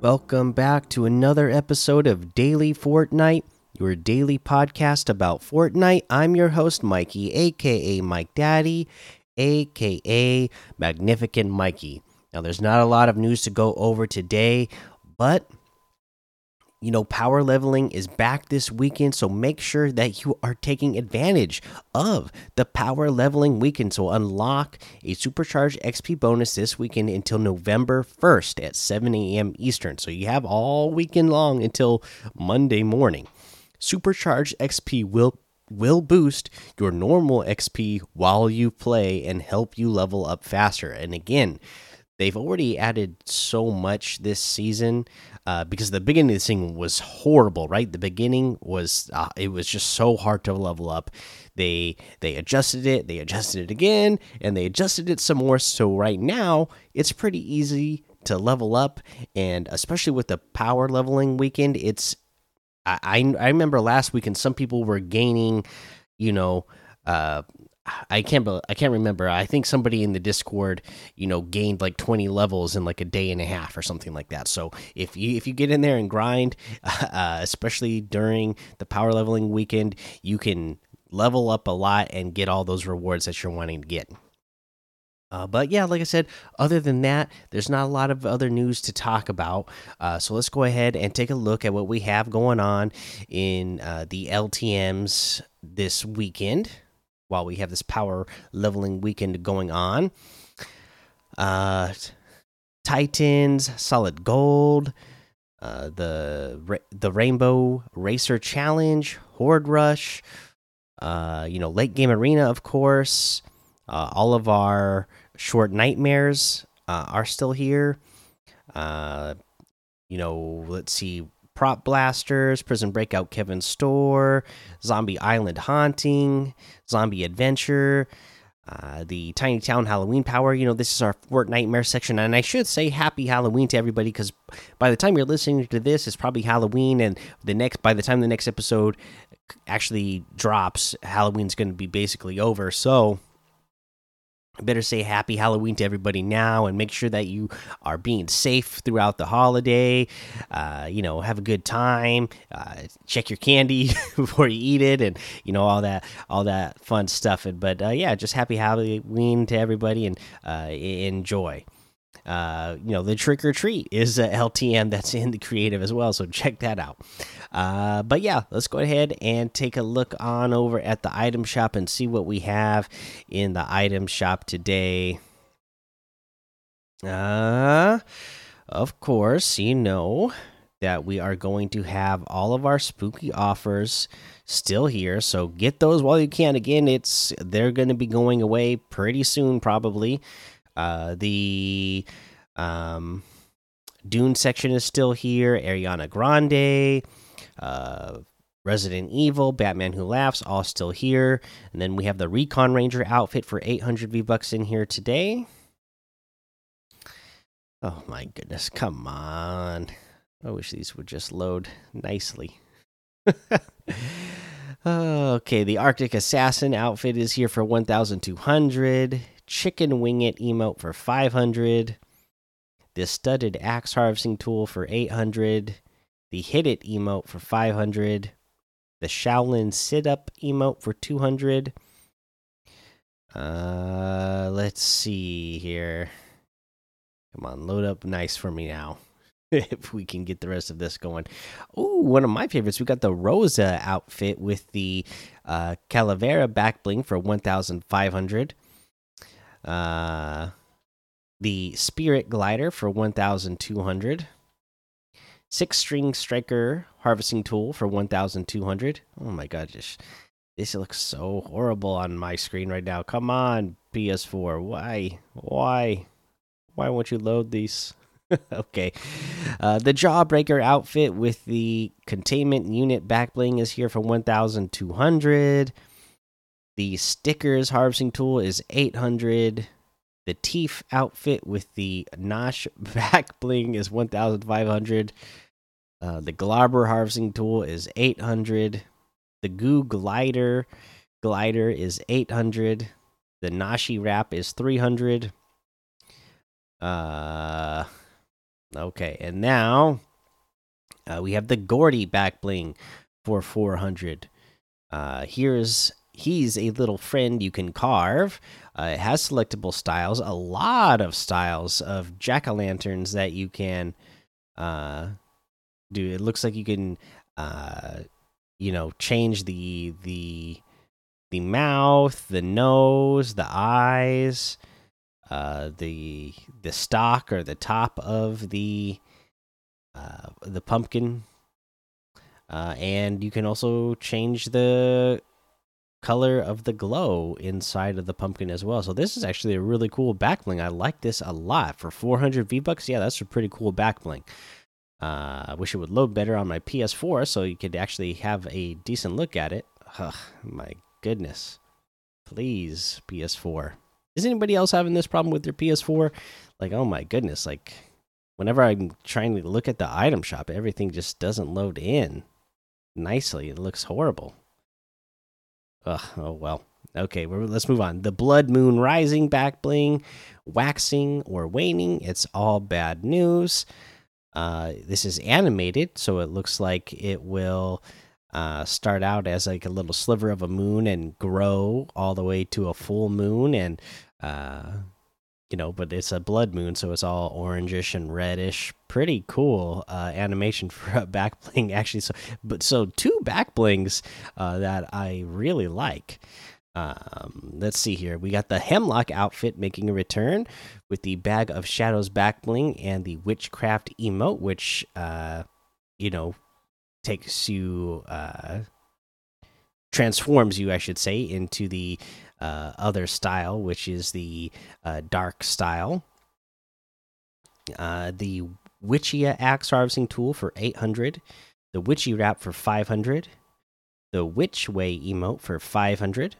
Welcome back to another episode of Daily Fortnite, your daily podcast about Fortnite. I'm your host, Mikey, aka Mike Daddy, aka Magnificent Mikey. Now, there's not a lot of news to go over today, but you know, power leveling is back this weekend, so make sure that you are taking advantage of the power leveling weekend. So, unlock a supercharged XP bonus this weekend until November 1st at 7 a.m. Eastern. So, you have all weekend long until Monday morning. Supercharged XP will will boost your normal XP while you play and help you level up faster. And again, they've already added so much this season uh, because the beginning of the thing was horrible, right? The beginning was uh, it was just so hard to level up. They they adjusted it, they adjusted it again, and they adjusted it some more. So right now it's pretty easy to level up, and especially with the power leveling weekend, it's I I, I remember last weekend some people were gaining, you know. Uh, I can't I can't remember. I think somebody in the Discord, you know, gained like 20 levels in like a day and a half or something like that. So if you if you get in there and grind, uh, especially during the power leveling weekend, you can level up a lot and get all those rewards that you're wanting to get. Uh, but yeah, like I said, other than that, there's not a lot of other news to talk about. Uh, so let's go ahead and take a look at what we have going on in uh, the LTMs this weekend while we have this power leveling weekend going on. Uh, Titans, Solid Gold, uh, the the Rainbow Racer Challenge, Horde Rush, uh, you know, Late Game Arena, of course. Uh, all of our short nightmares uh, are still here. Uh, you know, let's see, Prop Blasters, Prison Breakout Kevin Store, Zombie Island Haunting, Zombie Adventure, uh, the Tiny Town Halloween Power. You know, this is our Fortnitemare section. And I should say Happy Halloween to everybody because by the time you're listening to this, it's probably Halloween. And the next, by the time the next episode actually drops, Halloween's going to be basically over. So better say happy halloween to everybody now and make sure that you are being safe throughout the holiday. Uh, you know have a good time. Uh, check your candy before you eat it and you know all that all that fun stuff. But uh, yeah just happy halloween to everybody and uh, enjoy uh, you know, the trick or treat is a LTM that's in the creative as well. So check that out. Uh, but yeah, let's go ahead and take a look on over at the item shop and see what we have in the item shop today. Uh, of course, you know that we are going to have all of our spooky offers still here so get those while you can again it's they're going to be going away pretty soon probably uh, the um, Dune section is still here. Ariana Grande, uh, Resident Evil, Batman Who Laughs, all still here. And then we have the Recon Ranger outfit for 800 V bucks in here today. Oh my goodness, come on. I wish these would just load nicely. okay, the Arctic Assassin outfit is here for 1200 chicken wing it emote for 500 the studded axe harvesting tool for 800 the hit it emote for 500 the shaolin sit up emote for 200 uh let's see here come on load up nice for me now if we can get the rest of this going. Oh, one of my favorites. We got the Rosa outfit with the uh, Calavera back bling for 1,500 uh, the Spirit Glider for 1,200. Six String Striker Harvesting Tool for 1,200. Oh my god, just, this looks so horrible on my screen right now. Come on, PS4. Why? Why? Why won't you load these? okay. Uh, the Jawbreaker outfit with the containment unit back bling is here for 1,200. The stickers harvesting tool is 800. The Teeth outfit with the Nosh back bling is 1,500. Uh, the Globber harvesting tool is 800. The Goo glider glider is 800. The Nashi wrap is 300. Uh Okay, and now uh, we have the Gourdy back bling for 400. Uh, here's he's a little friend you can carve. Uh, it has selectable styles, a lot of styles of jack o' lanterns that you can uh, do. It looks like you can, uh, you know, change the the the mouth, the nose, the eyes, uh, the the stock or the top of the uh, the pumpkin, uh, and you can also change the color of the glow inside of the pumpkin as well. So this is actually a really cool back bling. I like this a lot for 400 V bucks. Yeah, that's a pretty cool back bling. Uh, I wish it would load better on my PS4 so you could actually have a decent look at it. Ugh, my goodness. Please, PS4. Is anybody else having this problem with their PS4? Like, oh my goodness, like whenever I'm trying to look at the item shop, everything just doesn't load in nicely. It looks horrible. Ugh, oh well. Okay, let's move on. The Blood Moon Rising back bling, waxing or waning. It's all bad news. Uh, this is animated, so it looks like it will uh, start out as like a little sliver of a moon and grow all the way to a full moon and uh, you know but it's a blood moon so it's all orangish and reddish. Pretty cool uh, animation for a back bling actually. So but so two back blings uh, that i really like. Um, let's see here. We got the hemlock outfit making a return with the bag of shadows back bling and the witchcraft emote which uh you know takes you uh transforms you i should say into the uh, other style which is the uh, dark style uh, the witchia axe harvesting tool for 800 the witchy wrap for 500 the witch way emote for 500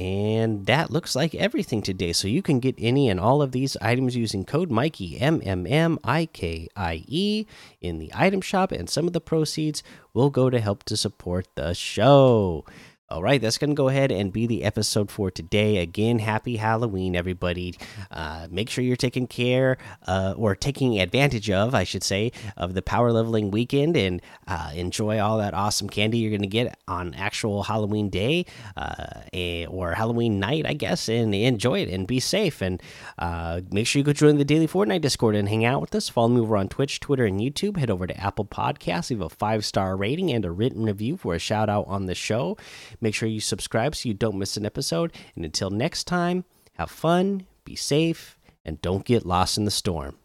and that looks like everything today. So you can get any and all of these items using code Mikey M M M I K I E in the item shop, and some of the proceeds will go to help to support the show. All right, that's going to go ahead and be the episode for today. Again, happy Halloween, everybody. Uh, make sure you're taking care uh, or taking advantage of, I should say, of the power leveling weekend and uh, enjoy all that awesome candy you're going to get on actual Halloween day uh, or Halloween night, I guess, and enjoy it and be safe. And uh, make sure you go join the Daily Fortnite Discord and hang out with us. Follow me over on Twitch, Twitter, and YouTube. Head over to Apple Podcasts, leave a five star rating and a written review for a shout out on the show. Make sure you subscribe so you don't miss an episode. And until next time, have fun, be safe, and don't get lost in the storm.